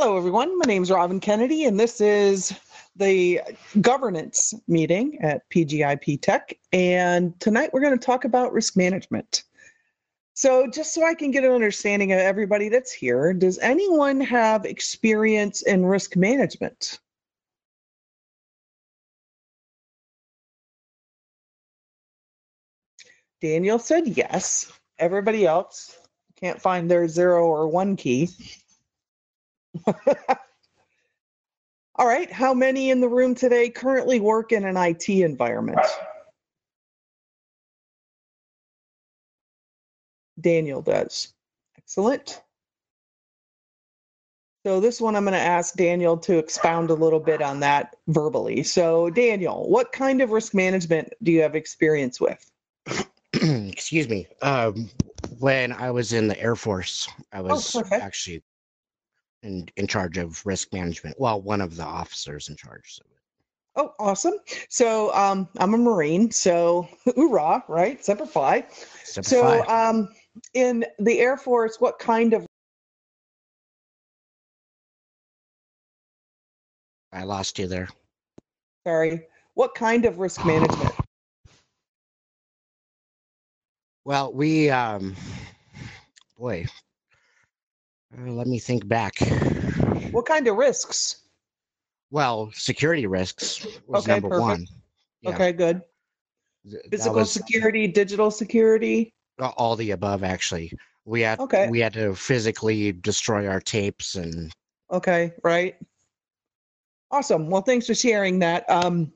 Hello, everyone. My name is Robin Kennedy, and this is the governance meeting at PGIP Tech. And tonight we're going to talk about risk management. So, just so I can get an understanding of everybody that's here, does anyone have experience in risk management? Daniel said yes. Everybody else can't find their zero or one key. All right, how many in the room today currently work in an IT environment? Daniel does. Excellent. So this one I'm going to ask Daniel to expound a little bit on that verbally. So Daniel, what kind of risk management do you have experience with? Excuse me. Um, when I was in the Air Force, I was perfect. actually in in charge of risk management. Well, one of the officers in charge. So Oh, awesome. So um, I'm a Marine, so hoorah, right? Semper Fi. Semper So Fi. um, in the Air Force, what kind of I lost you there. sorry, what kind of risk management? Well, we um, boy, uh, let me think back. What kind of risks? Well, security risks was Okay, number perfect. one. Yeah. Okay, good. Th- Physical was security, digital security. all the above. Actually, we had Okay. we had to physically destroy our tapes and Okay, right. Awesome. Well, thanks for sharing that. Um,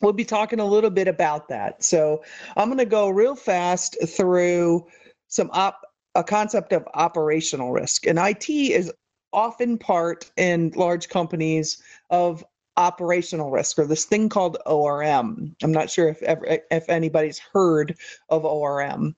we'll be talking a little bit about that. So I'm going to go real fast through some op a concept of operational risk. And IT is often part in large companies of operational risk or this thing called ORM. I'm not sure if ever, if anybody's heard of ORM,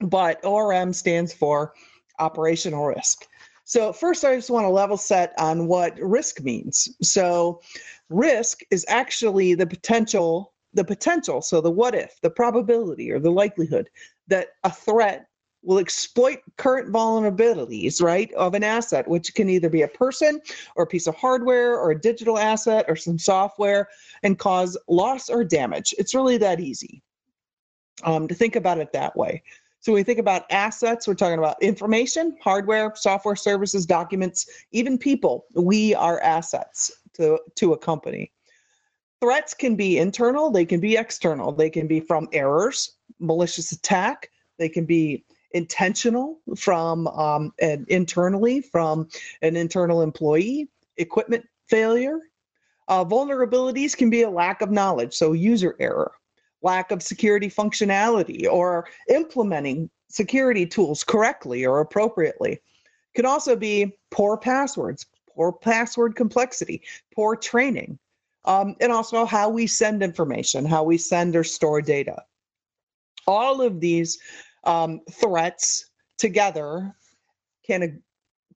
but ORM stands for operational risk. So first, I just want to level set on what risk means. So risk is actually the potential, the potential, so the what if, the probability or the likelihood that a threat will exploit current vulnerabilities, right, of an asset, which can either be a person or a piece of hardware or a digital asset or some software and cause loss or damage. It's really that easy um, to think about it that way. So when we think about assets, we're talking about information, hardware, software services, documents, even people. We are assets to, to a company. Threats can be internal, they can be external. They can be from errors, malicious attack, they can be intentional from um, internally from an internal employee, equipment failure. Uh, vulnerabilities can be a lack of knowledge, so user error lack of security functionality or implementing security tools correctly or appropriately. Could also be poor passwords, poor password complexity, poor training, um, and also how we send information, how we send or store data. All of these um, threats together can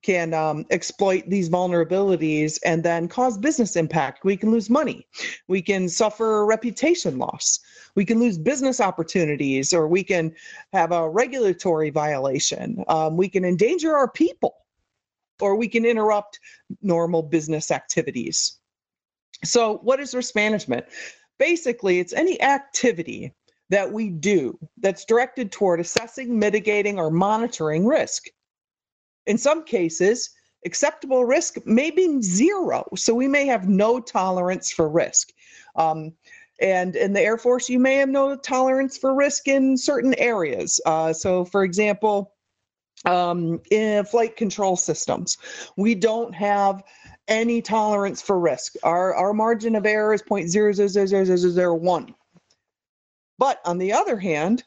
can um, exploit these vulnerabilities and then cause business impact. We can lose money. We can suffer reputation loss. We can lose business opportunities, or we can have a regulatory violation. Um, we can endanger our people, or we can interrupt normal business activities. So, what is risk management? Basically, it's any activity that we do that's directed toward assessing, mitigating, or monitoring risk. In some cases, acceptable risk may be zero. So we may have no tolerance for risk. Um, and in the Air Force, you may have no tolerance for risk in certain areas. Uh, so, for example, um, in flight control systems, we don't have any tolerance for risk. Our, our margin of error is 0.000001. But on the other hand,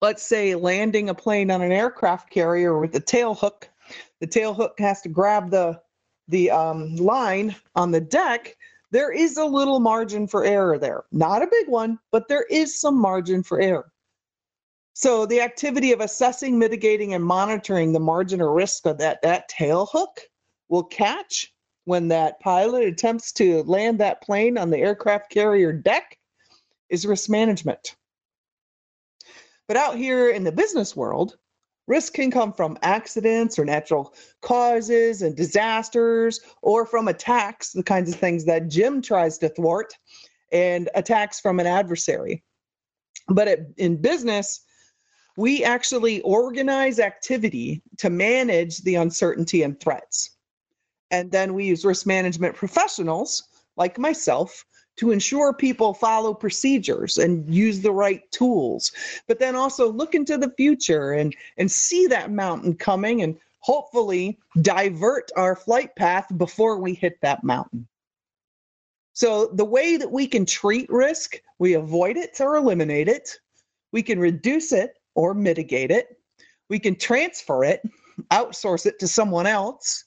let's say landing a plane on an aircraft carrier with the tail hook the tail hook has to grab the the um, line on the deck there is a little margin for error there. Not a big one but there is some margin for error. So the activity of assessing mitigating and monitoring the margin or risk of that that tail hook will catch when that pilot attempts to land that plane on the aircraft carrier deck is risk management but out here in the business world, Risk can come from accidents or natural causes and disasters, or from attacks, the kinds of things that Jim tries to thwart, and attacks from an adversary. But it, in business, we actually organize activity to manage the uncertainty and threats. And then we use risk management professionals like myself to ensure people follow procedures and use the right tools, but then also look into the future and, and see that mountain coming and hopefully divert our flight path before we hit that mountain. So, the way that we can treat risk, we avoid it or eliminate it, we can reduce it or mitigate it, we can transfer it, outsource it to someone else,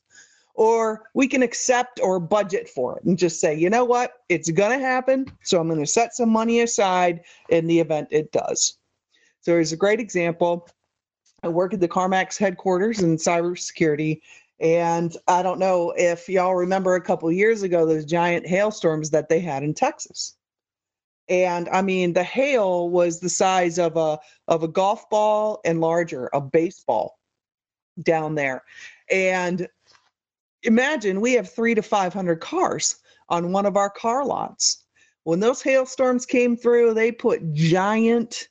or we can accept or budget for it and just say, you know what, it's going to happen. So I'm going to set some money aside in the event it does. So here's a great example. I work at the CarMax headquarters in cybersecurity. And I don't know if y'all remember a couple years ago those giant hailstorms that they had in Texas. And I mean, the hail was the size of a of a golf ball and larger, a baseball down there. And imagine we have three to 500 cars on one of our car lots. When those hailstorms came through, they put giant,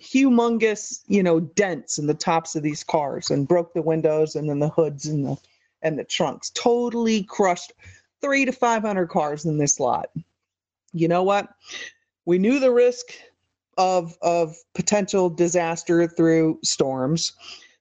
humongous, you know, dents in the tops of these cars and broke the windows and then the hoods and the and the trunks. Totally crushed three to 500 cars in this lot. You know what? We knew the risk of of potential disaster through storms.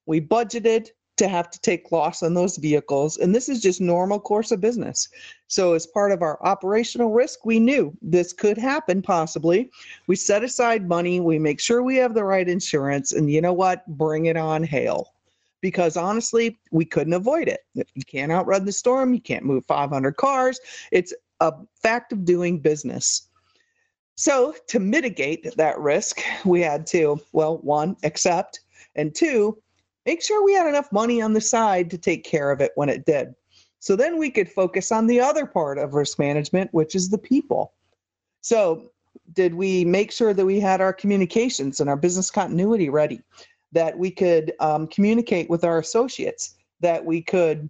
We budgeted to have to take loss on those vehicles. And this is just normal course of business. So, as part of our operational risk, we knew this could happen possibly. We set aside money, we make sure we have the right insurance, and you know what? Bring it on, hail. Because honestly, we couldn't avoid it. If You can't outrun the storm, you can't move 500 cars. It's a fact of doing business. So, to mitigate that risk, we had to, well, one, accept, and two, make sure we had enough money on the side to take care of it when it did. So then we could focus on the other part of risk management, which is the people. So, did we make sure that we had our communications and our business continuity ready? That we could um, communicate with our associates, that we could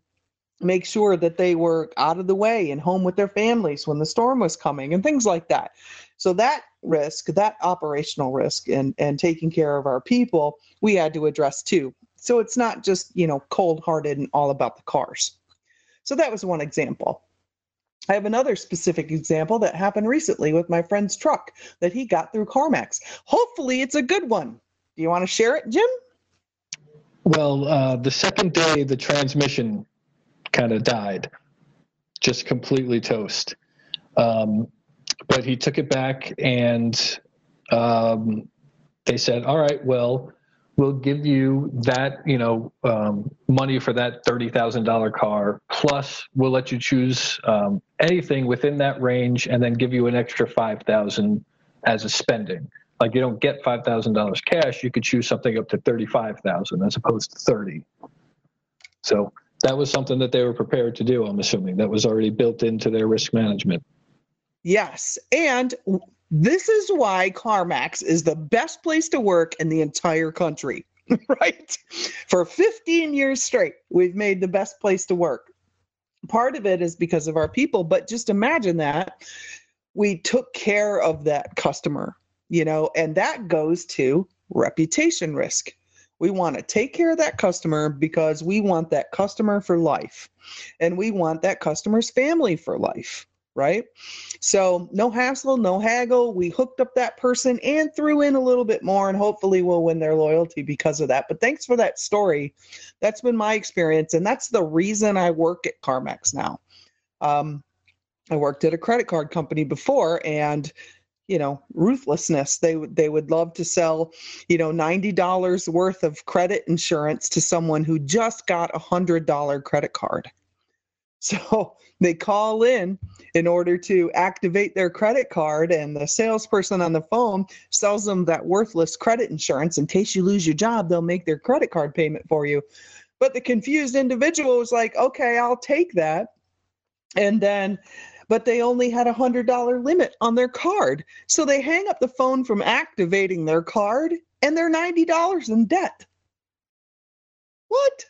make sure that they were out of the way and home with their families when the storm was coming and things like that. So that risk, that operational risk and and taking care of our people, we had to address too. So it's not just, you know, cold hearted and all about the cars. So that was one example. I have another specific example that happened recently with my friend's truck that he got through CarMax. Hopefully, it's a good one. Do you want to share it, Jim? Well, uh, the second day, the transmission kind of died, just completely toast. Um, but he took it back and um, they said, all right, well, we'll give you that you know um, money for that thirty thousand dollar car plus we'll let you choose um, anything within that range and then give you an extra five thousand as a spending. Like you don't get five thousand dollars cash you could choose something up to thirty five thousand as opposed to thirty. So that was something that they were prepared to do i'm assuming. That was already built into their risk management. Yes and this is why CarMax is the best place to work in the entire country, right? For 15 years straight, we've made the best place to work. Part of it is because of our people, but just imagine that we took care of that customer, you know, and that goes to reputation risk. We want to take care of that customer because we want that customer for life and we want that customer's family for life right? So no hassle, no haggle. We hooked up that person and threw in a little bit more, and hopefully we'll win their loyalty because of that. But thanks for that story. That's been my experience, and that's the reason I work at CarMax now. Um, I worked at a credit card company before, and you know ruthlessness they they would love to sell you know $90 worth of credit insurance to someone who just got a $100 credit card so they call in in order to activate their credit card, and the salesperson on the phone sells them that worthless credit insurance. In case you lose your job, they'll make their credit card payment for you. But the confused individual was like, okay, I'll take that. And then, but they only had a $100 limit on their card. So they hang up the phone from activating their card and they're $90 in debt. what?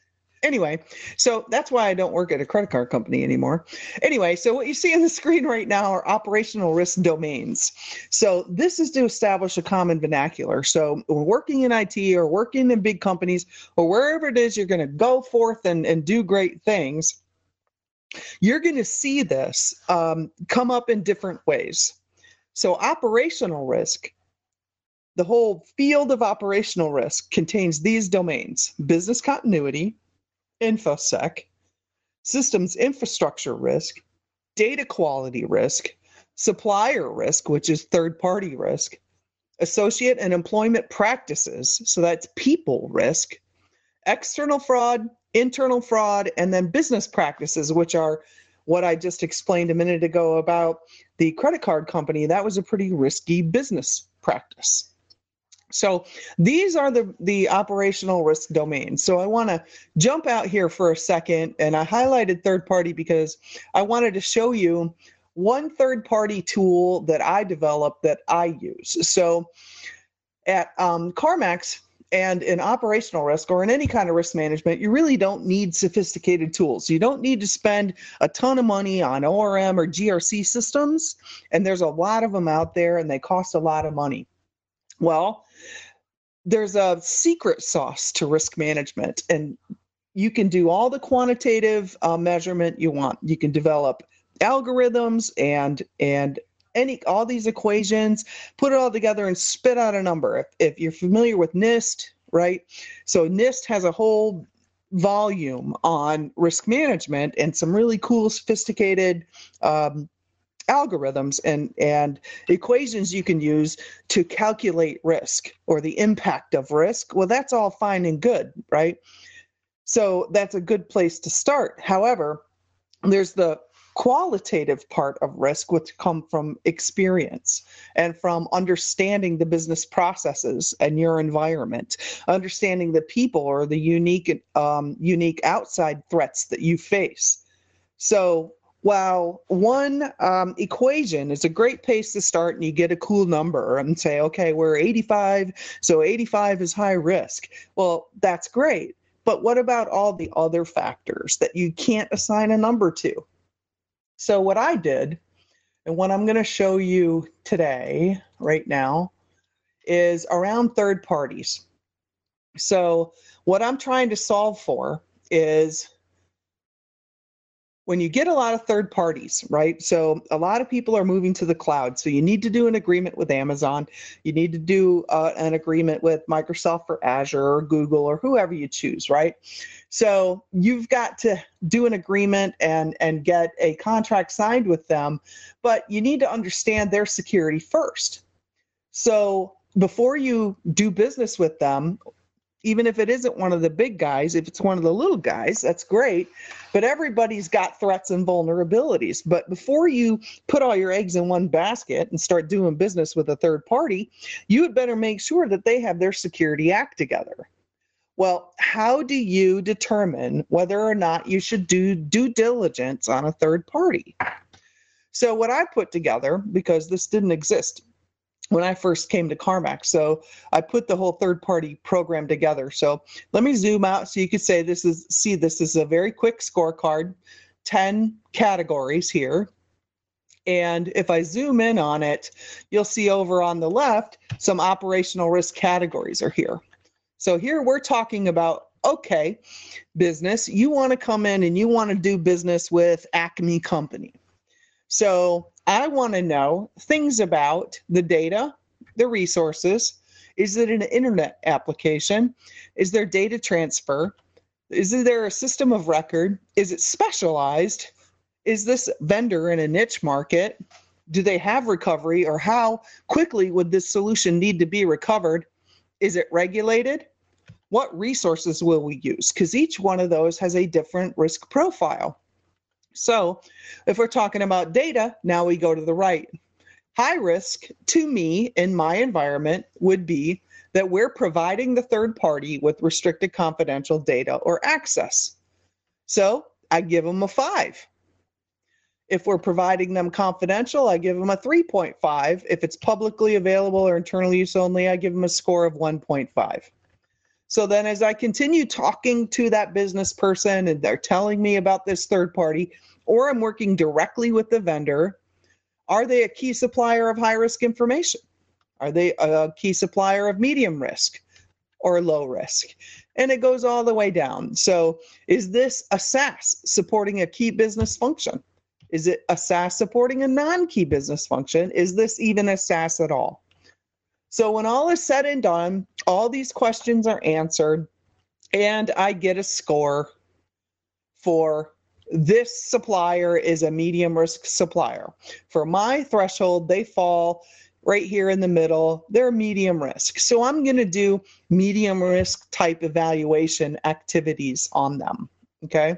Anyway, so that's why I don't work at a credit card company anymore. Anyway, so what you see on the screen right now are operational risk domains. So this is to establish a common vernacular. So working in IT or working in big companies or wherever it is you're going to go forth and, and do great things, you're going to see this um, come up in different ways. So operational risk the whole field of operational risk contains these domains business continuity, infosec, systems infrastructure risk, data quality risk, supplier risk, which is third party risk, associate and employment practices, so that's people risk, external fraud, internal fraud, and then business practices, which are what I just explained a minute ago about the credit card company. That was a pretty risky business practice. So these are the, the operational risk domains. So I want to jump out here for a second, and I highlighted third party because I wanted to show you one third party tool that I developed that I use. So at um, CarMax and in operational risk or in any kind of risk management, you really don't need sophisticated tools. You don't need to spend a ton of money on ORM or GRC systems, and there's a lot of them out there and they cost a lot of money. Well, there's a secret sauce to risk management, and you can do all the quantitative uh, measurement you want. You can develop algorithms and and any all these equations, put it all together and spit out a number. If, if you're familiar with NIST, right? So NIST has a whole volume on risk management and some really cool, sophisticated um, algorithms and, and equations you can use to calculate risk or the impact of risk. Well, that's all fine and good, right? So that's a good place to start. However, there's the qualitative part of risk which come from experience and from understanding the business processes and your environment understanding the people or the unique um, unique outside threats that you face so well, one um, equation is a great place to start, and you get a cool number and say, okay, we're 85, so 85 is high risk. Well, that's great. But what about all the other factors that you can't assign a number to? So, what I did, and what I'm going to show you today, right now, is around third parties. So, what I'm trying to solve for is when you get a lot of third parties, right? So a lot of people are moving to the cloud. So you need to do an agreement with Amazon. You need to do uh, an agreement with Microsoft for Azure or Google or whoever you choose, right? So you've got to do an agreement and and get a contract signed with them, but you need to understand their security first. So before you do business with them even if it isn't one of the big guys, if it's one of the little guys, that's great. But everybody's got threats and vulnerabilities. But before you put all your eggs in one basket and start doing business with a third party, you had better make sure that they have their security act together. Well, how do you determine whether or not you should do due diligence on a third party? So, what I put together, because this didn't exist when I first came to CarMax. So I put the whole third party program together. So let me zoom out so you could say this is see this is a very quick scorecard, 10 categories here. And if I zoom in on it, you'll see over on the left some operational risk categories are here. So here we're talking about okay, business, you want to come in and you want to do business with Acme Company. So I want to know things about the data, the resources. Is it an internet application? Is there data transfer? Is there a system of record? Is it specialized? Is this vendor in a niche market? Do they have recovery or how quickly would this solution need to be recovered? Is it regulated? What resources will we use? Because each one of those has a different risk profile. So if we're talking about data, now we go to the right. High risk to me in my environment would be that we're providing the third party with restricted confidential data or access. So I give them a five. If we're providing them confidential, I give them a 3.5. If it's publicly available or internal use only, I give them a score of 1.5. So then, as I continue talking to that business person and they're telling me about this third party, or I'm working directly with the vendor, are they a key supplier of high risk information? Are they a key supplier of medium risk or low risk? And it goes all the way down. So, is this a SaaS supporting a key business function? Is it a SaaS supporting a non key business function? Is this even a SaaS at all? So, when all is said and done, all these questions are answered, and I get a score for this supplier is a medium risk supplier. For my threshold, they fall right here in the middle. They're medium risk. So I'm going to do medium risk type evaluation activities on them. Okay.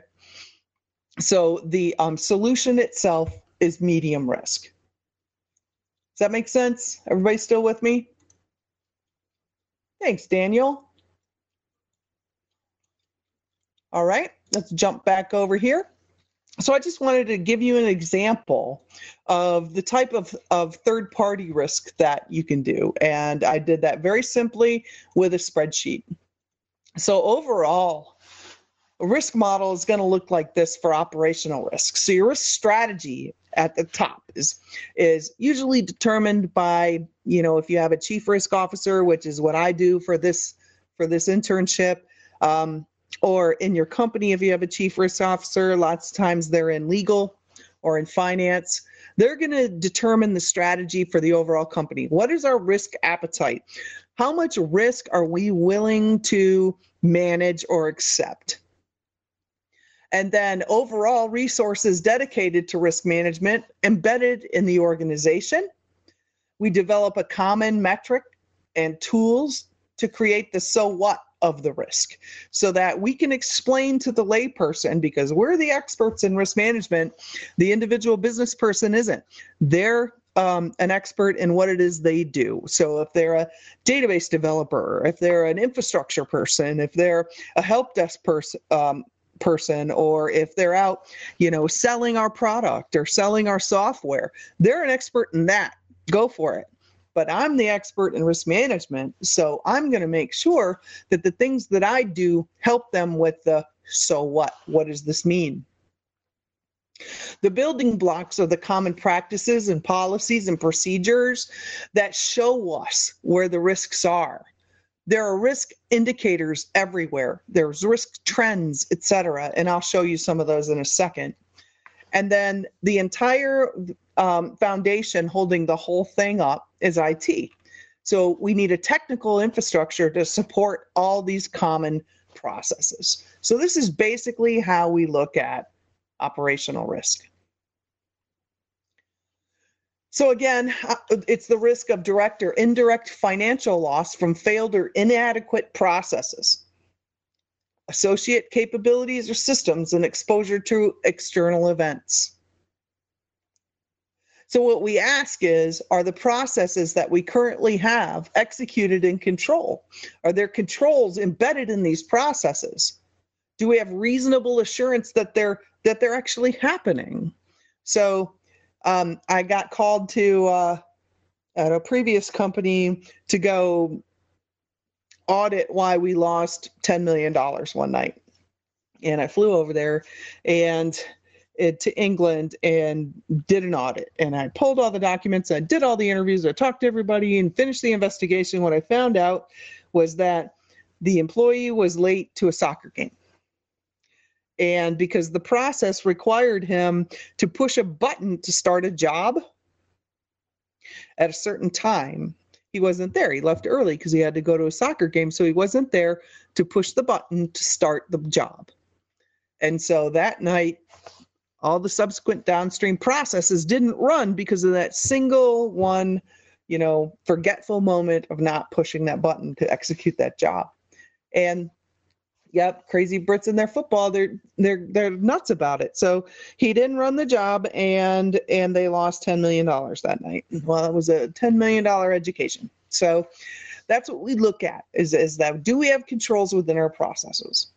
So the um, solution itself is medium risk. Does that make sense? Everybody still with me? Thanks, Daniel. All right, let's jump back over here. So I just wanted to give you an example of the type of, of third party risk that you can do. And I did that very simply with a spreadsheet. So overall, a risk model is going to look like this for operational risk. So your risk strategy at the top is is usually determined by, you know, if you have a chief risk officer, which is what I do for this for this internship, um, or in your company if you have a chief risk officer lots of times they're in legal or in finance they're going to determine the strategy for the overall company. What is our risk appetite? How much risk are we willing to manage or accept and then overall resources dedicated to risk management embedded in the organization we develop a common metric and tools to create the so what of the risk so that we can explain to the layperson because we're the experts in risk management the individual business person isn't they're um, an expert in what it is they do. So if they're a database developer, if they're an infrastructure person, if they're a help desk person, um, person or if they're out you know selling our product or selling our software they're an expert in that go for it but I'm the expert in risk management. So I'm going to make sure that the things that I do help them with the so what? What does this mean? The building blocks are the common practices and policies and procedures that show us where the risks are. There are risk indicators everywhere. There's risk trends, etc., and I'll show you some of those in a second. And then the entire um, foundation holding the whole thing up is IT. So we need a technical infrastructure to support all these common processes. So this is basically how we look at operational risk. So again, uh, it's the risk of direct or indirect financial loss from failed or inadequate processes, associate capabilities or systems, and exposure to external events. So, what we ask is Are the processes that we currently have executed in control? Are there controls embedded in these processes? Do we have reasonable assurance that they're that they're actually happening? So, um, I got called to uh, at a previous company to go audit why we lost $10 million one night. And I flew over there and it to England and did an audit. And I pulled all the documents, I did all the interviews, I talked to everybody and finished the investigation. What I found out was that the employee was late to a soccer game. And because the process required him to push a button to start a job at a certain time, he wasn't there. He left early because he had to go to a soccer game. So he wasn't there to push the button to start the job. And so that night, all the subsequent downstream processes didn't run because of that single one you know forgetful moment of not pushing that button to execute that job and yep crazy brits in their football they're they're they're nuts about it so he didn't run the job and and they lost 10 million dollars that night well it was a 10 million dollar education so that's what we look at is is that do we have controls within our processes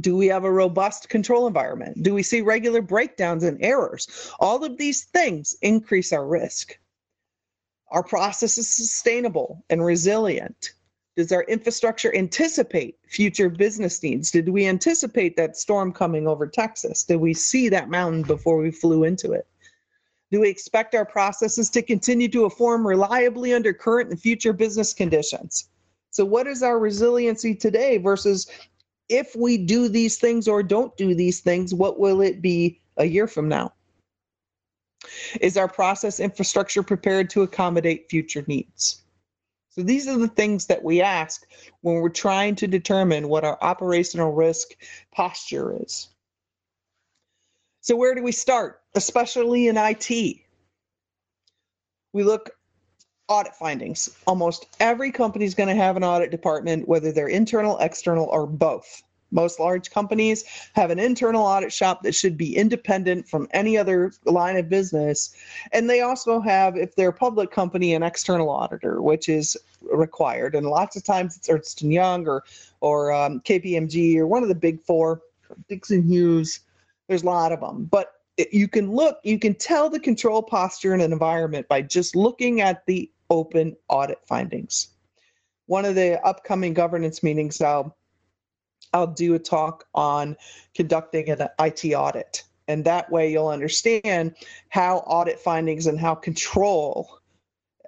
do we have a robust control environment? Do we see regular breakdowns and errors? All of these things increase our risk. Our process is sustainable and resilient. Does our infrastructure anticipate future business needs? Did we anticipate that storm coming over Texas? Did we see that mountain before we flew into it? Do we expect our processes to continue to perform reliably under current and future business conditions? So, what is our resiliency today versus if we do these things or don't do these things, what will it be a year from now? Is our process infrastructure prepared to accommodate future needs? So these are the things that we ask when we're trying to determine what our operational risk posture is. So where do we start, especially in IT? We look audit findings. Almost every company is going to have an audit department, whether they're internal, external, or both. Most large companies have an internal audit shop that should be independent from any other line of business. And they also have, if they're a public company, an external auditor, which is required. And lots of times it's Ernst & Young or, or um, KPMG or one of the big four, Dixon Hughes. There's a lot of them. But you can look, you can tell the control posture in an environment by just looking at the open audit findings. One of the upcoming governance meetings, I'll I'll do a talk on conducting an IT audit. And that way you'll understand how audit findings and how control,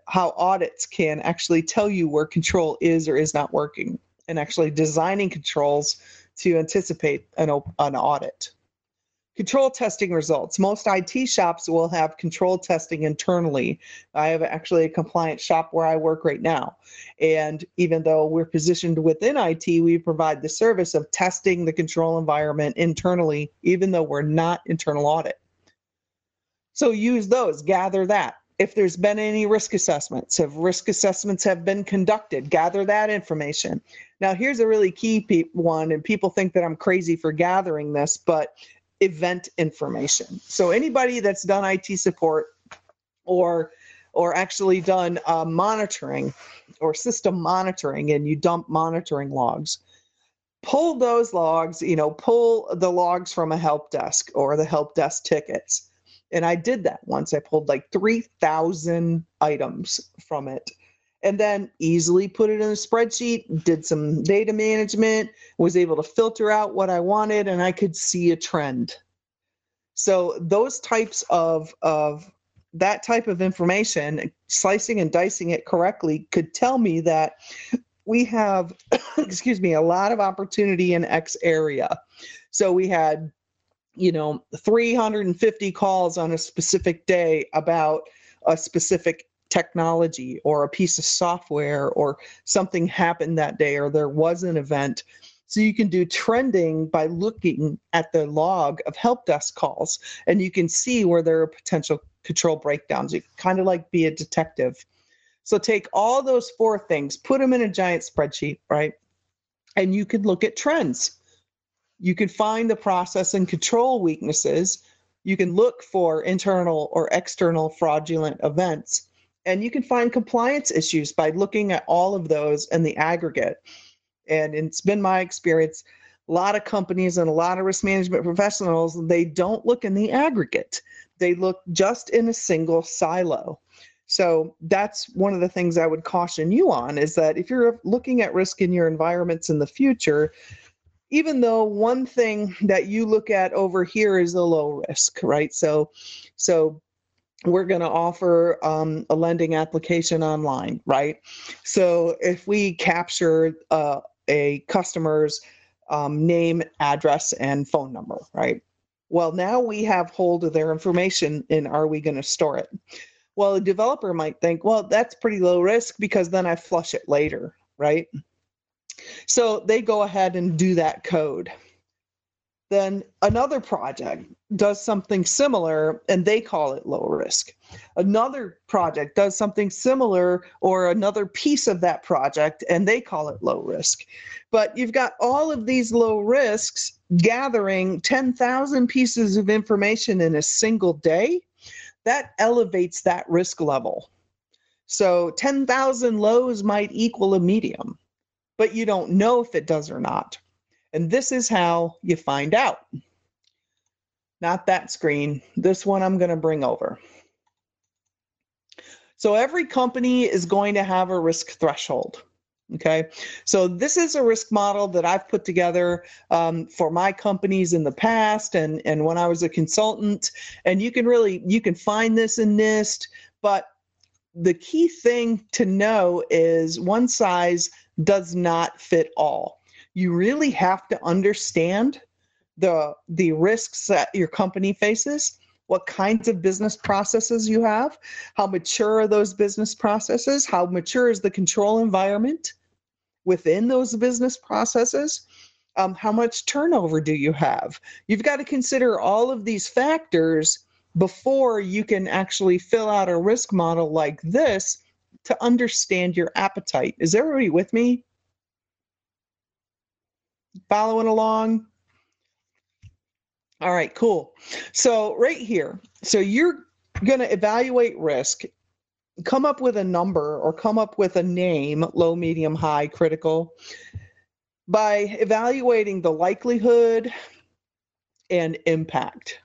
how audits can actually tell you where control is or is not working, and actually designing controls to anticipate an, an audit. Control testing results. Most IT shops will have control testing internally. I have actually a compliance shop where I work right now. And even though we're positioned within IT, we provide the service of testing the control environment internally, even though we're not internal audit. So use those, gather that. If there's been any risk assessments, if risk assessments have been conducted, gather that information. Now, here's a really key one, and people think that I'm crazy for gathering this, but event information. So anybody that's done IT support or or actually done uh, monitoring or system monitoring and you dump monitoring logs pull those logs you know pull the logs from a help desk or the help desk tickets. And i did that once. I pulled like 3000 items from it and then easily put it in a spreadsheet, did some data management, was able to filter out what I wanted, and I could see a trend. So those types of of that type of information, slicing and dicing it correctly, could tell me that we have, excuse me, a lot of opportunity in X area. So we had, you know, 350 calls on a specific day about a specific technology or a piece of software or something happened that day or there was an event. So you can do trending by looking at the log of help desk calls and you can see where there are potential control breakdowns. You kind of like be a detective. So take all those four things, put them in a giant spreadsheet, right? And you can look at trends. You can find the process and control weaknesses. You can look for internal or external fraudulent events and you can find compliance issues by looking at all of those in the aggregate. And it's been my experience, a lot of companies and a lot of risk management professionals, they don't look in the aggregate. They look just in a single silo. So that's one of the things I would caution you on is that if you're looking at risk in your environments in the future, even though one thing that you look at over here is a low risk, right? So so we're going to offer um, a lending application online, right? So if we capture uh, a customer's um, name, address, and phone number, right? Well, now we have hold of their information, and are we going to store it? Well, a developer might think, well, that's pretty low risk because then I flush it later, right? So they go ahead and do that code. Then another project does something similar and they call it low risk. Another project does something similar or another piece of that project and they call it low risk. But you've got all of these low risks gathering 10,000 pieces of information in a single day. That elevates that risk level. So 10,000 lows might equal a medium, but you don't know if it does or not. And this is how you find out. Not that screen. This one I'm going to bring over. So every company is going to have a risk threshold. Okay, so this is a risk model that I've put together um, for my companies in the past, and and when I was a consultant. And you can really you can find this in NIST, but the key thing to know is one size does not fit all. You really have to understand the the risks that your company faces what kinds of business processes you have, how mature are those business processes, how mature is the control environment within those business processes, um, how much turnover do you have? You've got to consider all of these factors before you can actually fill out a risk model like this to understand your appetite. Is everybody with me? Following along? All right, cool. So right here, so you're going to evaluate risk, come up with a number or come up with a name, low, medium, high, critical, by evaluating the likelihood and impact.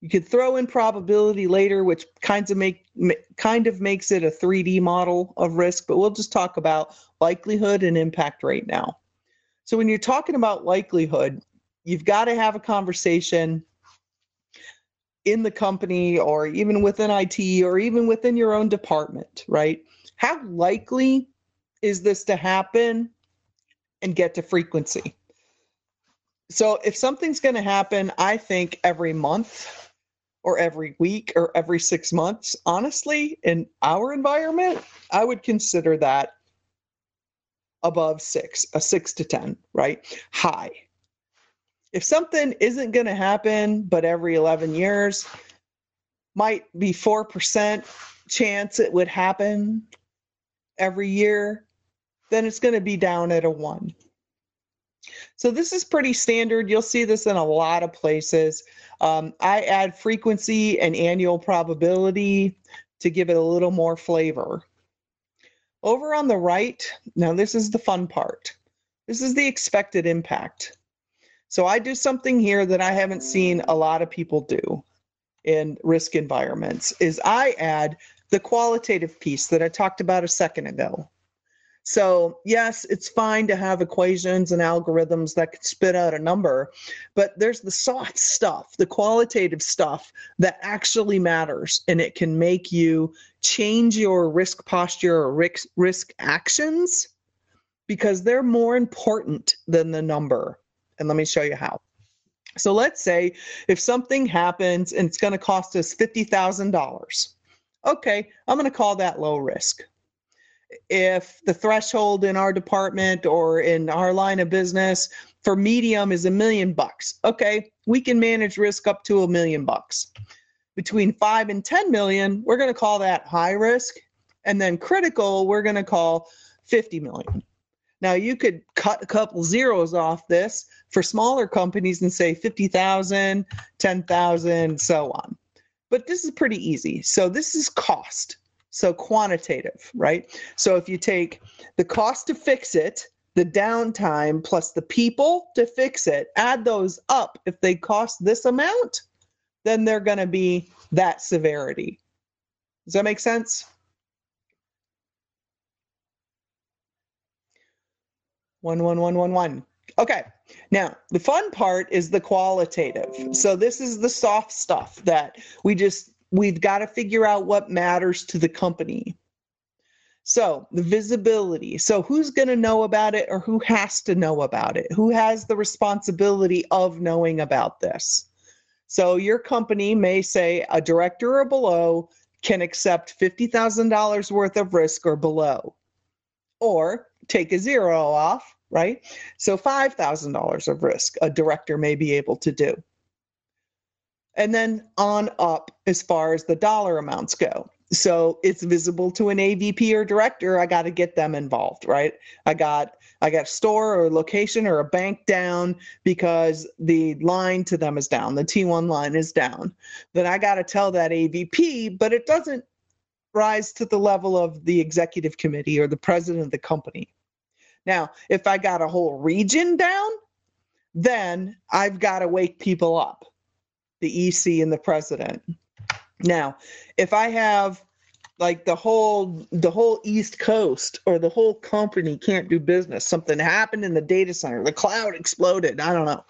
You could throw in probability later, which kinds of make kind of makes it a 3D model of risk, but we'll just talk about likelihood and impact right now. So when you're talking about likelihood, you've got to have a conversation in the company or even within IT or even within your own department, right? How likely is this to happen and get to frequency? So if something's going to happen, I think every month or every week or every six months, honestly, in our environment, I would consider that above six, a six to 10, right? High if something isn't going to happen but every 11 years might be 4% chance it would happen every year then it's going to be down at a 1 so this is pretty standard. You'll see this in a lot of places. Um, i add frequency and annual probability to give it a little more flavor. Over on the right now this is the fun part. This is the expected impact so I do something here that I haven't seen a lot of people do in risk environments is I add the qualitative piece that I talked about a second ago. So, yes, it's fine to have equations and algorithms that can spit out a number, but there's the soft stuff, the qualitative stuff that actually matters and it can make you change your risk posture or risk, risk actions because they're more important than the number. And let me show you how. So let's say if something happens and it's going to cost us $50,000. Okay, I'm going to call that low risk. If the threshold in our department or in our line of business for medium is a million bucks, okay, we can manage risk up to a million bucks. Between five and 10 million, we're going to call that high risk. And then critical, we're going to call 50 million. Now you could cut a couple zeros off this for smaller companies and say 50,000, 10,000, so on. But this is pretty easy. So this is cost. So quantitative, right? So if you take the cost to fix it, the downtime plus the people to fix it, add those up. If they cost this amount, then they're going to be that severity. Does that make sense? One, one, one, one, one. Okay. Now, the fun part is the qualitative. So this is the soft stuff that we just we've got to figure out what matters to the company. So, the visibility. So, who's going to know about it or who has to know about it? Who has the responsibility of knowing about this? So, your company may say a director or below can accept $50,000 worth of risk or below. Or take a zero off, right? So $5,000 of risk a director may be able to do. And then on up as far as the dollar amounts go. So it's visible to an AVP or director, I got to get them involved, right? I got I got a store or a location or a bank down because the line to them is down. The T1 line is down. Then I got to tell that AVP, but it doesn't rise to the level of the executive committee or the president of the company. Now, if I got a whole region down, then I've got to wake people up, the EC and the president. Now, if I have like the whole the whole east coast or the whole company can't do business something happened in the data center the cloud exploded i don't know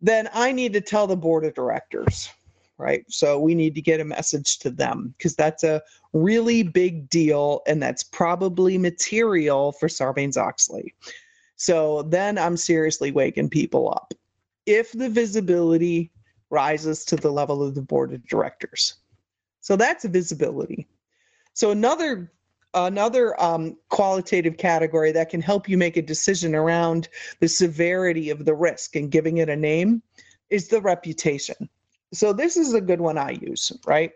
then i need to tell the board of directors right? So we need to get a message to them because that's a really big deal and that's probably material for sarbanes-oxley. So then i'm seriously waking people up. If the visibility rises to the level of the board of directors. So that's visibility. So another another um, qualitative category that can help you make a decision around the severity of the risk and giving it a name is the reputation. So this is a good one I use, right?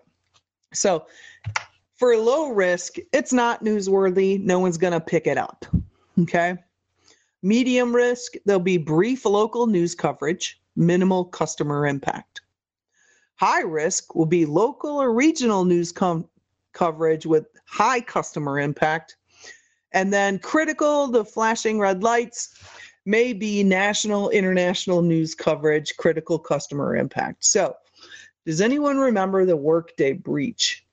So for low risk, it's not newsworthy. No one's going to pick it up. Okay. Medium risk, there'll be brief local news coverage, minimal customer impact. High risk will be local or regional news com- coverage with high customer impact. And then critical, the flashing red lights may be national, international news coverage, critical customer impact. So, does anyone remember the Workday breach?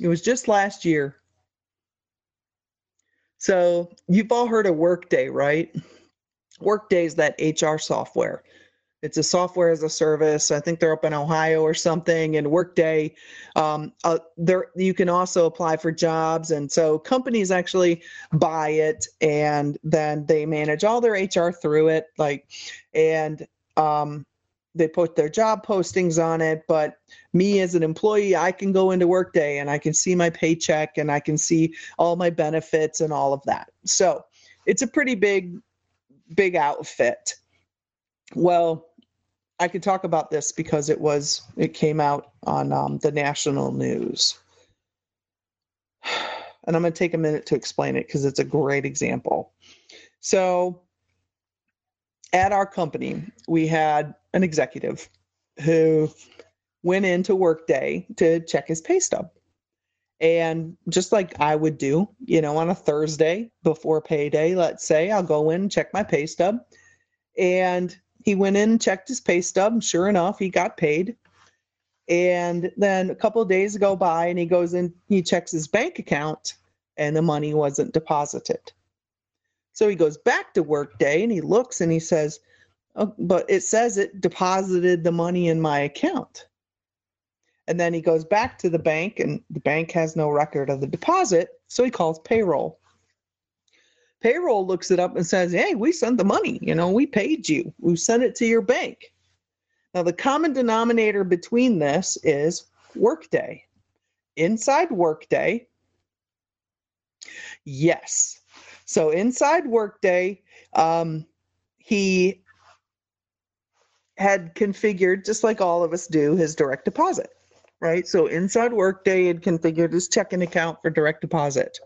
It was just last year. So, you've all heard of Workday, right? Workday is that HR software. It's a software as a service. I think they're up in Ohio or something. And Workday, um, uh, there you can also apply for jobs, and so companies actually buy it, and then they manage all their HR through it. Like, and um, they put their job postings on it. But me as an employee, I can go into Workday and I can see my paycheck and I can see all my benefits and all of that. So it's a pretty big big outfit. Well, I could talk about this because it was it came out on um, the national news, and I'm going to take a minute to explain it because it's a great example. So, at our company, we had an executive who went into Workday to check his pay stub. And just like I would do, you know, on a Thursday before payday, let's say, I'll go in and check my pay stub. And he went in checked his pay stub. Sure enough, he got paid. And then a couple of days go by and he goes in, he checks his bank account and the money wasn't deposited. So he goes back to Workday and he looks and he says, oh, but it says it deposited the money in my account. And then he goes back to the bank, and the bank has no record of the deposit. So he calls payroll. Payroll looks it up and says, Hey, we sent the money. You know, we paid you. We sent it to your bank. Now, the common denominator between this is Workday. Inside Workday, yes. So inside Workday, um, he had configured, just like all of us do, his direct deposit right? So inside Workday he had configured his checking account for direct deposit.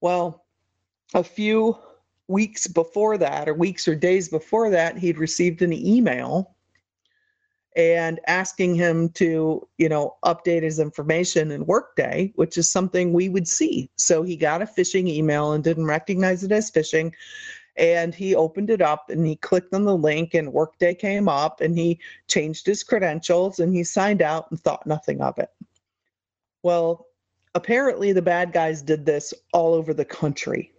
Well, a few weeks before that, or weeks or days before that, he'd received an email and asking him to, you know, update his information in Workday, which is something we would see. So he got a phishing email and didn't recognize it as phishing. And he opened it up and he clicked on the link and workday came up and he changed his credentials and he signed out and thought nothing of it. Well apparently the bad guys did this all over the country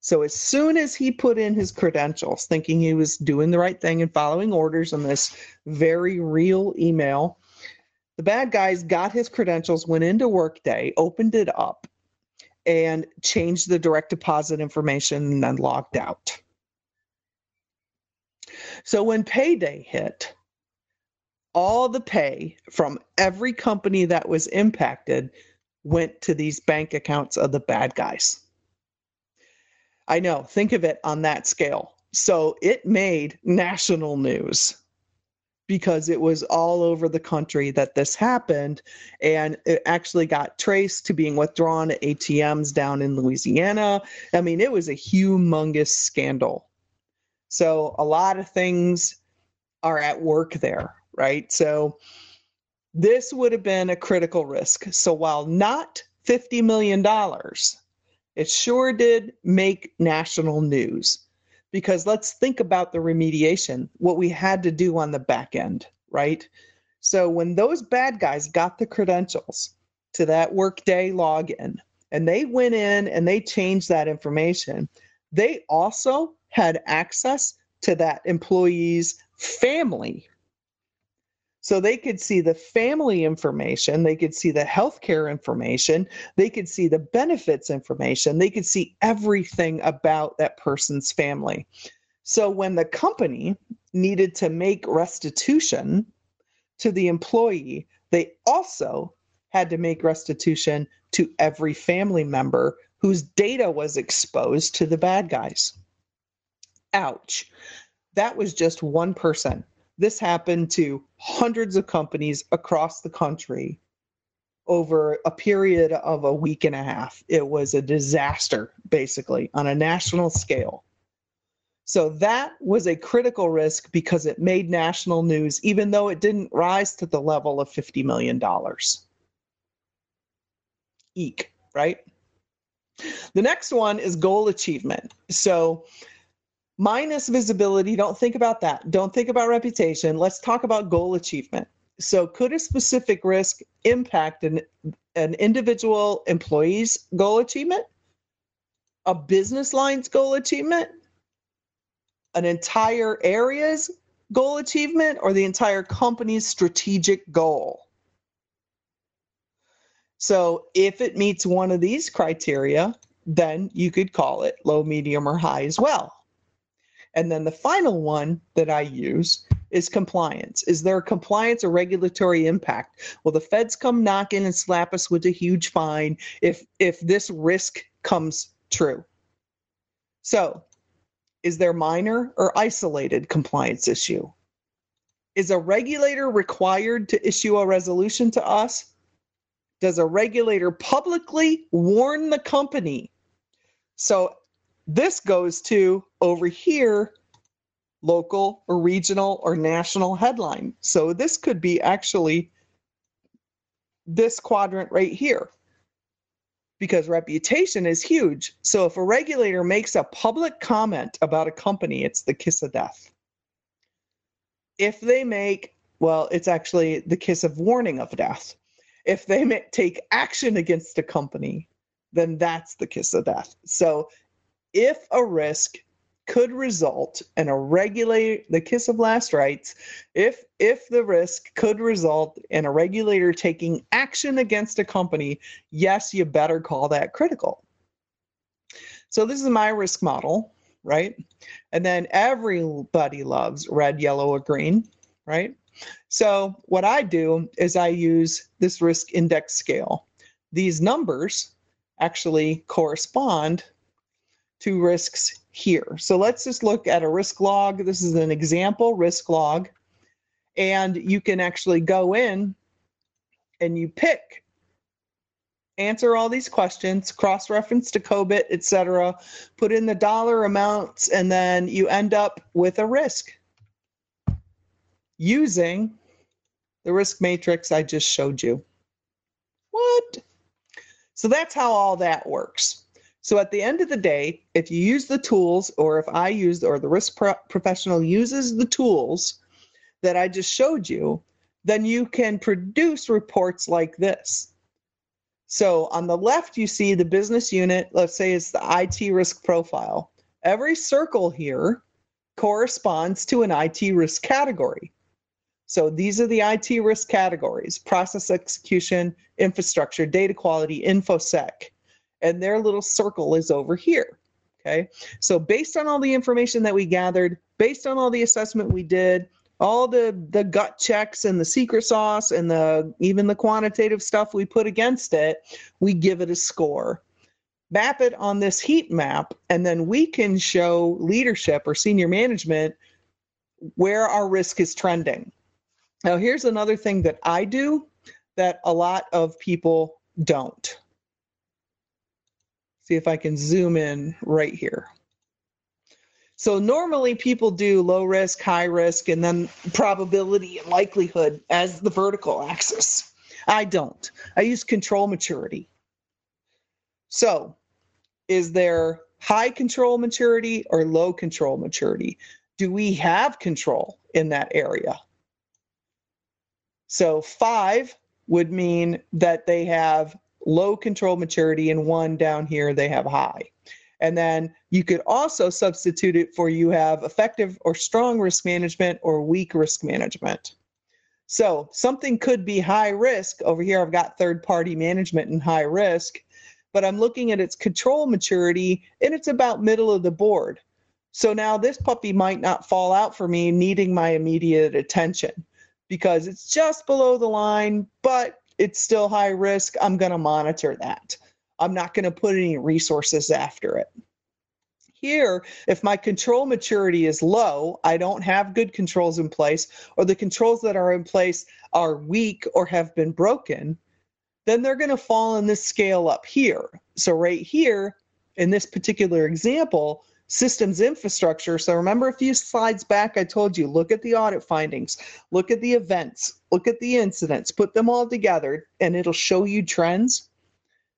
so as soon as he put in his credentials thinking he was doing the right thing and following orders on this very real email the bad guys got his credentials went into workday opened it up and changed the direct deposit information and then logged out. So when payday hit, all the pay from every company that was impacted went to these bank accounts of the bad guys. I know, think of it on that scale. So it made national news because it was all over the country that this happened. And it actually got traced to being withdrawn at ATMs down in Louisiana. I mean, it was a humongous scandal. So a lot of things are at work there, right? So this would have been a critical risk. So while not $50 million, it sure did make national news because let's think about the remediation, what we had to do on the back end, right? So when those bad guys got the credentials to that workday login and they went in and they changed that information, they also had access to that employee's family. So they could see the family information, they could see the healthcare information, they could see the benefits information, they could see everything about that person's family. So when the company needed to make restitution to the employee, they also had to make restitution to every family member whose data was exposed to the bad guys. Ouch. That was just one person. This happened to hundreds of companies across the country over a period of a week and a half. It was a disaster, basically, on a national scale. So that was a critical risk because it made national news, even though it didn't rise to the level of $50 million. Eek, right? The next one is goal achievement. So minus visibility, don't think about that. Don't think about reputation. Let's talk about goal achievement. So could a specific risk impact an, an individual employee's goal achievement? A business line's goal achievement? An entire area's goal achievement or the entire company's strategic goal? So if it meets one of these criteria, then you could call it low, medium, or high as well. And then the final one that I use is compliance. Is there a compliance or regulatory impact? Will the feds come knock in and slap us with a huge fine if if this risk comes true? So, is there minor or isolated compliance issue? Is a regulator required to issue a resolution to us? does a regulator publicly warn the company? So this goes to over here, local or regional or national headline. So this could be actually this quadrant right here because reputation is huge. So if a regulator makes a public comment about a company, it's the kiss of death. If they make, well, it's actually the kiss of warning of death if they take action against a company, then that's the kiss of death. So if a risk could result in a regulator the kiss of last rites if if the risk could result in a regulator taking action against a company yes you better call that critical. So this is my risk model right? And then everybody loves red yellow or green right? So what I do is I use this risk index scale. These numbers actually correspond to risks here. So let's just look at a risk log. This is an example risk log. And you can actually go in and you pick, answer all these questions, cross-reference to COBIT, etc., put in the dollar amounts, and then you end up with a risk using the risk matrix I just showed you. What? So that's how all that works. So at the end of the day, if you use the tools, or if I use, or the risk pro professional uses the tools that I just showed you, then you can produce reports like this. So on the left, you see the business unit, let's say it's the IT risk profile. Every circle here corresponds to an IT risk category. So these are the IT risk categories, process execution, infrastructure, data quality, InfoSec, and their little circle is over here. Okay, so based on all the information that we gathered, based on all the assessment we did, all the the gut checks and the secret sauce and the even the quantitative stuff we put against it, we give it a score. Map it on this heat map, and then we can show leadership or senior management where our risk is trending. Now, here's another thing that I do that a lot of people don't. See if I can zoom in right here. So normally people do low risk, high risk, and then probability and likelihood as the vertical axis. I don't. I use control maturity. So is there high control maturity or low control maturity? Do we have control in that area? So five would mean that they have low control maturity and one down here they have high. And then you could also substitute it for you have effective or strong risk management or weak risk management. So something could be high risk. Over here, I've got third party management and high risk, but I'm looking at its control maturity and it's about middle of the board. So now this puppy might not fall out for me needing my immediate attention because it's just below the line, but it's still high risk. I'm going to monitor that. I'm not going to put any resources after it. Here, if my control maturity is low, I don't have good controls in place, or the controls that are in place are weak or have been broken, then they're going to fall in this scale up here. So, right here, in this particular example, systems infrastructure. So, remember a few slides back, I told you look at the audit findings, look at the events, look at the incidents, put them all together, and it'll show you trends.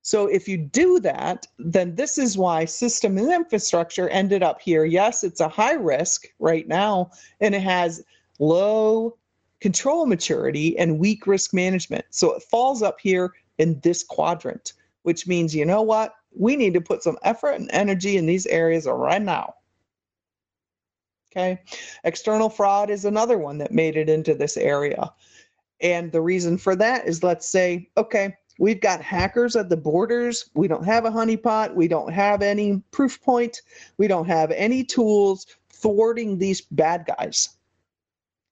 So if you do that, then this is why system and infrastructure ended up here. Yes, it's a high risk right now, and it has low control maturity and weak risk management. So it falls up here in this quadrant, which means, you know what? We need to put some effort and energy in these areas right now. Okay. External fraud is another one that made it into this area. And the reason for that is let's say, okay, We've got hackers at the borders. We don't have a honeypot. We don't have any proof point. We don't have any tools thwarting these bad guys.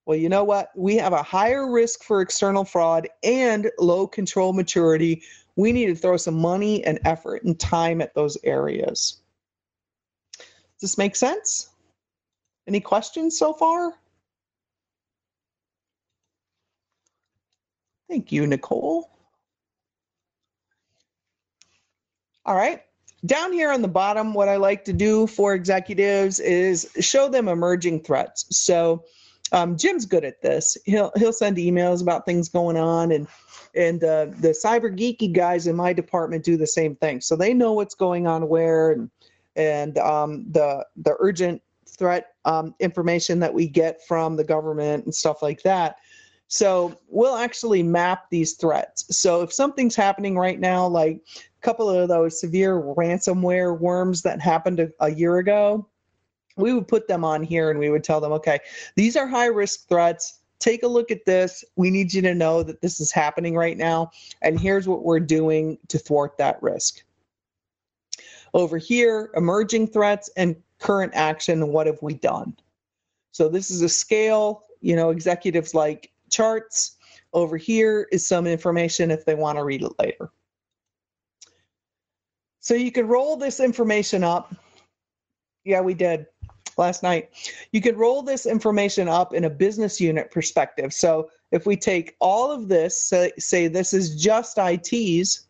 Well, you know what? We have a higher risk for external fraud and low control maturity. We need to throw some money and effort and time at those areas. Does this make sense? Any questions so far? Thank you, Nicole. All right. Down here on the bottom, what I like to do for executives is show them emerging threats. So um, Jim's good at this. He'll he'll send emails about things going on, and and uh, the cyber geeky guys in my department do the same thing. So they know what's going on where, and and um, the the urgent threat um, information that we get from the government and stuff like that. So we'll actually map these threats. So if something's happening right now, like a couple of those severe ransomware worms that happened a, a year ago, we would put them on here and we would tell them, okay, these are high risk threats. Take a look at this. We need you to know that this is happening right now. And here's what we're doing to thwart that risk. Over here, emerging threats and current action. What have we done? So this is a scale, you know, executives like charts. Over here is some information if they want to read it later. So you could roll this information up. Yeah, we did last night. You could roll this information up in a business unit perspective. So if we take all of this, say, say this is just ITs,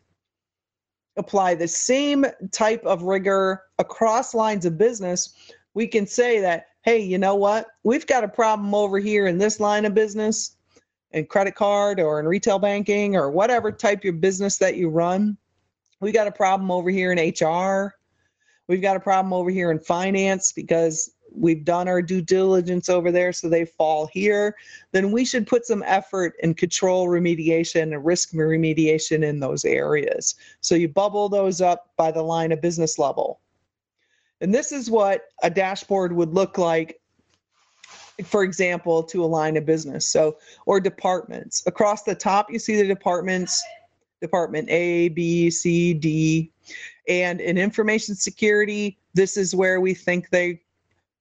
apply the same type of rigor across lines of business, we can say that, hey, you know what? We've got a problem over here in this line of business in credit card or in retail banking or whatever type of business that you run. We got a problem over here in HR. We've got a problem over here in finance because we've done our due diligence over there, so they fall here. Then we should put some effort in control remediation and risk remediation in those areas. So you bubble those up by the line of business level. And this is what a dashboard would look like for example, to a line of business. So, or departments. Across the top, you see the departments, department A, B, C, D. And in information security, this is where we think they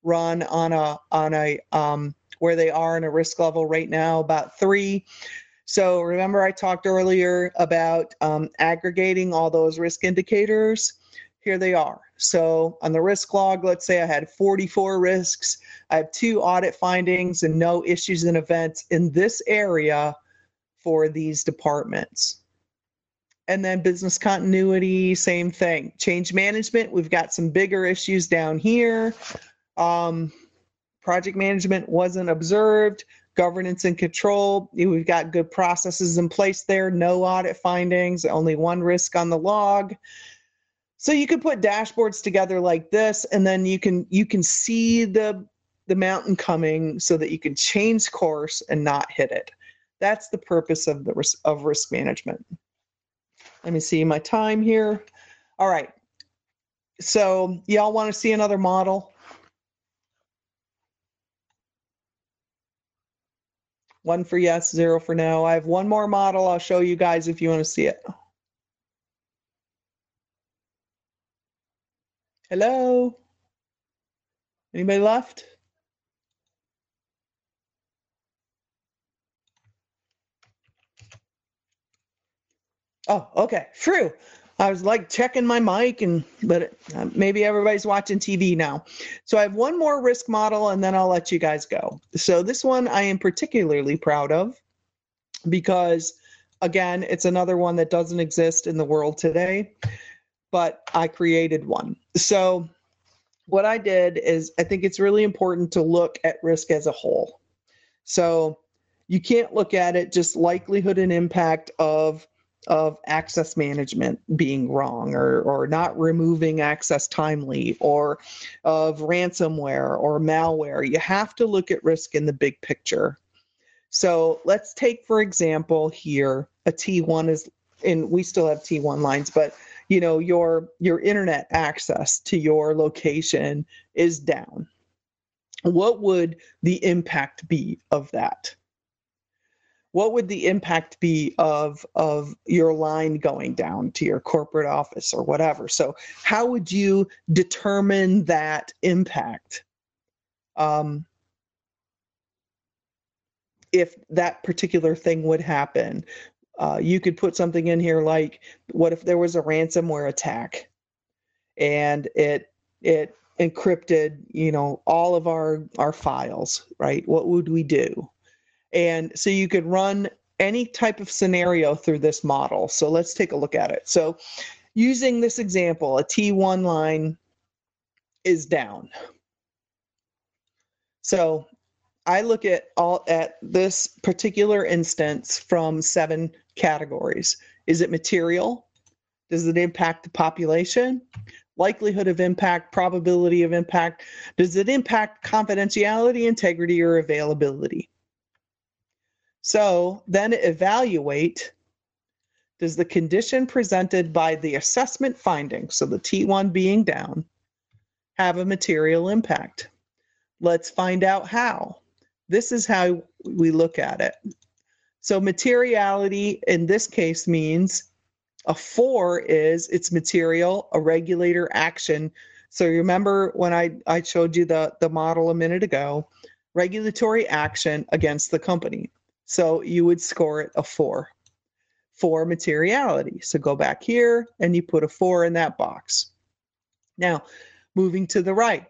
run on a on a um, where they are in a risk level right now, about three. So remember I talked earlier about um, aggregating all those risk indicators here they are. So on the risk log, let's say I had 44 risks. I have two audit findings and no issues and events in this area for these departments. And then business continuity, same thing. Change management, we've got some bigger issues down here. Um, project management wasn't observed. Governance and control, we've got good processes in place there. No audit findings, only one risk on the log. So you could put dashboards together like this, and then you can you can see the the mountain coming so that you can change course and not hit it. That's the purpose of the risk, of risk management. Let me see my time here. All right. So y'all want to see another model? One for yes, zero for no. I have one more model. I'll show you guys if you want to see it. Hello? Anybody left? Oh, okay. True. I was like checking my mic and but uh, maybe everybody's watching TV now. So I have one more risk model and then I'll let you guys go. So this one I am particularly proud of because again, it's another one that doesn't exist in the world today, but I created one. So what I did is I think it's really important to look at risk as a whole. So you can't look at it just likelihood and impact of of access management being wrong or, or not removing access timely or of ransomware or malware. You have to look at risk in the big picture. So let's take, for example, here a T1 is, and we still have T1 lines, but you know your your internet access to your location is down. What would the impact be of that? What would the impact be of of your line going down to your corporate office or whatever? So how would you determine that impact? Um, if that particular thing would happen uh, you could put something in here like what if there was a ransomware attack? And it it encrypted you know all of our our files right? What would we do and so you could run any type of scenario through this model. So let's take a look at it. So using this example, a T1 line is down. So I look at all at this particular instance from seven categories. Is it material? Does it impact the population? Likelihood of impact, probability of impact. Does it impact confidentiality, integrity, or availability? So then evaluate does the condition presented by the assessment finding, so the T1 being down, have a material impact? Let's find out how. This is how we look at it. So materiality in this case means a four is it's material, a regulator action. So remember when I, I showed you the, the model a minute ago, regulatory action against the company. So you would score it a four for materiality. So go back here and you put a four in that box. Now, moving to the right,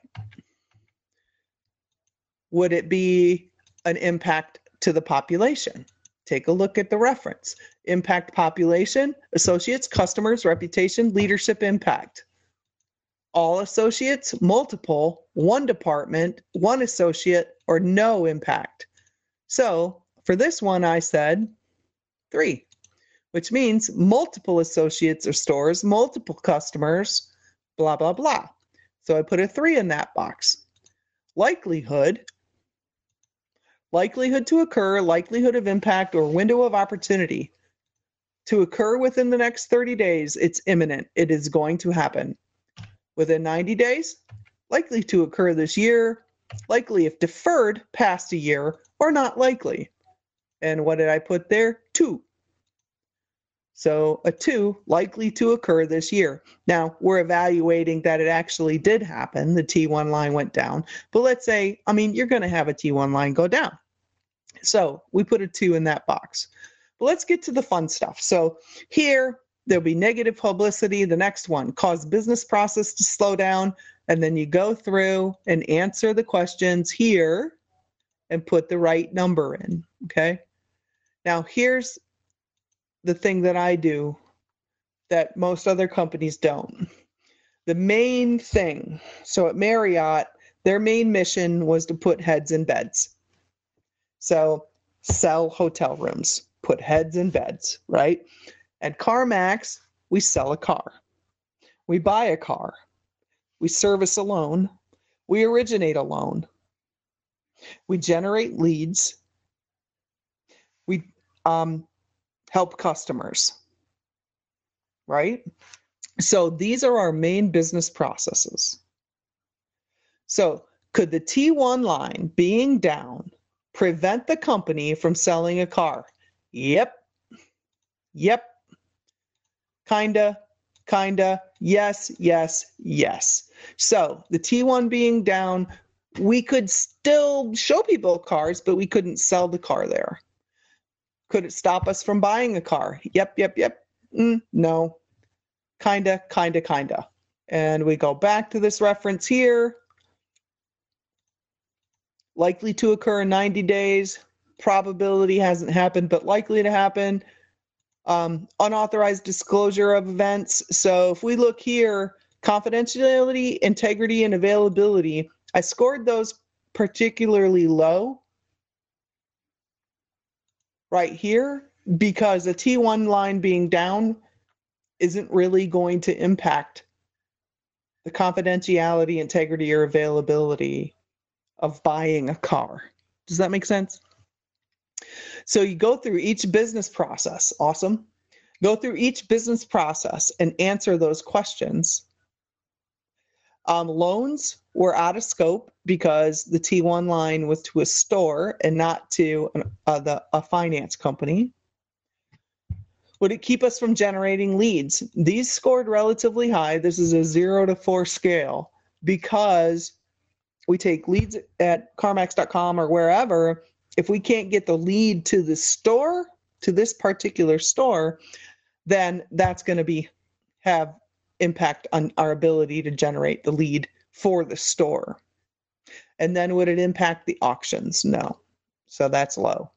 would it be an impact to the population? Take a look at the reference. Impact population, associates, customers, reputation, leadership impact. All associates, multiple, one department, one associate, or no impact. So for this one, I said three, which means multiple associates or stores, multiple customers, blah, blah, blah. So I put a three in that box. Likelihood, likelihood to occur, likelihood of impact, or window of opportunity to occur within the next 30 days, it's imminent. It is going to happen. Within 90 days, likely to occur this year, likely if deferred past a year, or not likely. And what did I put there? Two. So a two likely to occur this year. Now we're evaluating that it actually did happen. The T1 line went down. But let's say, I mean, you're going to have a T1 line go down. So we put a two in that box. But let's get to the fun stuff. So here, there'll be negative publicity. The next one, cause business process to slow down. And then you go through and answer the questions here and put the right number in. Okay. Now, here's the thing that I do that most other companies don't. The main thing, so at Marriott, their main mission was to put heads in beds. So, sell hotel rooms, put heads in beds, right? At CarMax, we sell a car. we buy a car, we service a loan, we originate a loan, we generate leads, um, help customers, right? So these are our main business processes. So could the T1 line being down prevent the company from selling a car? Yep. Yep. Kinda, kinda, yes, yes, yes. So the T1 being down, we could still show people cars, but we couldn't sell the car there. Could it stop us from buying a car? Yep, yep, yep. Mm, no. Kinda, kinda, kinda. And we go back to this reference here. Likely to occur in 90 days. Probability hasn't happened, but likely to happen. Um, unauthorized disclosure of events. So if we look here, confidentiality, integrity, and availability, I scored those particularly low right here because the T1 line being down isn't really going to impact the confidentiality, integrity, or availability of buying a car. Does that make sense? So you go through each business process. Awesome. Go through each business process and answer those questions. Um, loans were out of scope because the T1 line was to a store and not to an, uh, the, a finance company. Would it keep us from generating leads? These scored relatively high. This is a zero to four scale because we take leads at CarMax.com or wherever. If we can't get the lead to the store, to this particular store, then that's going to be have impact on our ability to generate the lead for the store. And then would it impact the auctions? No. So that's low.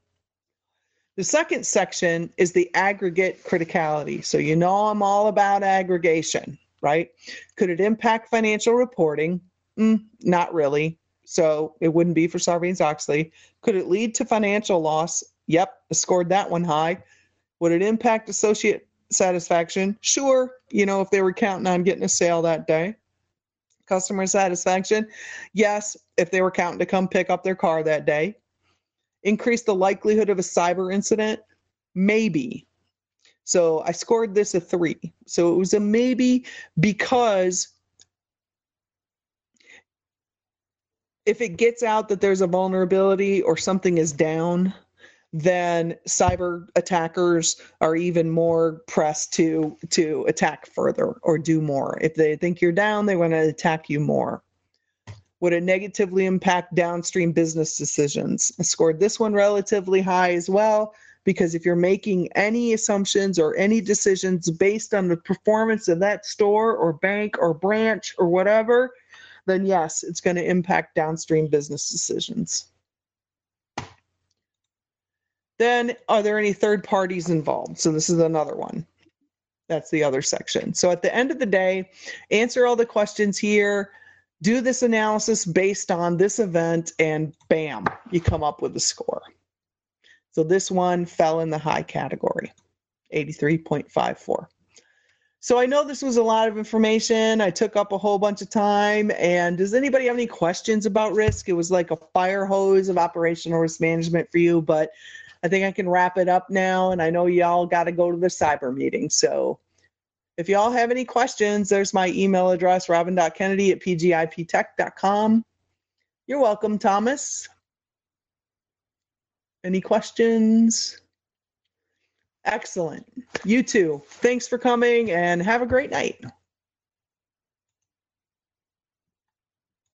The second section is the aggregate criticality. So you know I'm all about aggregation, right? Could it impact financial reporting? Mm, not really. So it wouldn't be for Sarbanes Oxley. Could it lead to financial loss? Yep, I scored that one high. Would it impact associate satisfaction? Sure, you know, if they were counting on getting a sale that day. Customer satisfaction? Yes, if they were counting to come pick up their car that day. Increase the likelihood of a cyber incident? Maybe. So I scored this a three. So it was a maybe because if it gets out that there's a vulnerability or something is down, then cyber attackers are even more pressed to to attack further or do more. If they think you're down, they want to attack you more. Would it negatively impact downstream business decisions? I scored this one relatively high as well because if you're making any assumptions or any decisions based on the performance of that store or bank or branch or whatever, then yes, it's going to impact downstream business decisions. Then, are there any third parties involved? So, this is another one. That's the other section. So, at the end of the day, answer all the questions here, do this analysis based on this event, and bam, you come up with a score. So, this one fell in the high category, 83.54. So I know this was a lot of information. I took up a whole bunch of time. And does anybody have any questions about risk? It was like a fire hose of operational risk management for you, but I think I can wrap it up now. And I know y'all got to go to the cyber meeting. So if y'all have any questions, there's my email address, robin.kennedy at pgiptech.com. You're welcome, Thomas. Any questions? Excellent. You too. Thanks for coming and have a great night.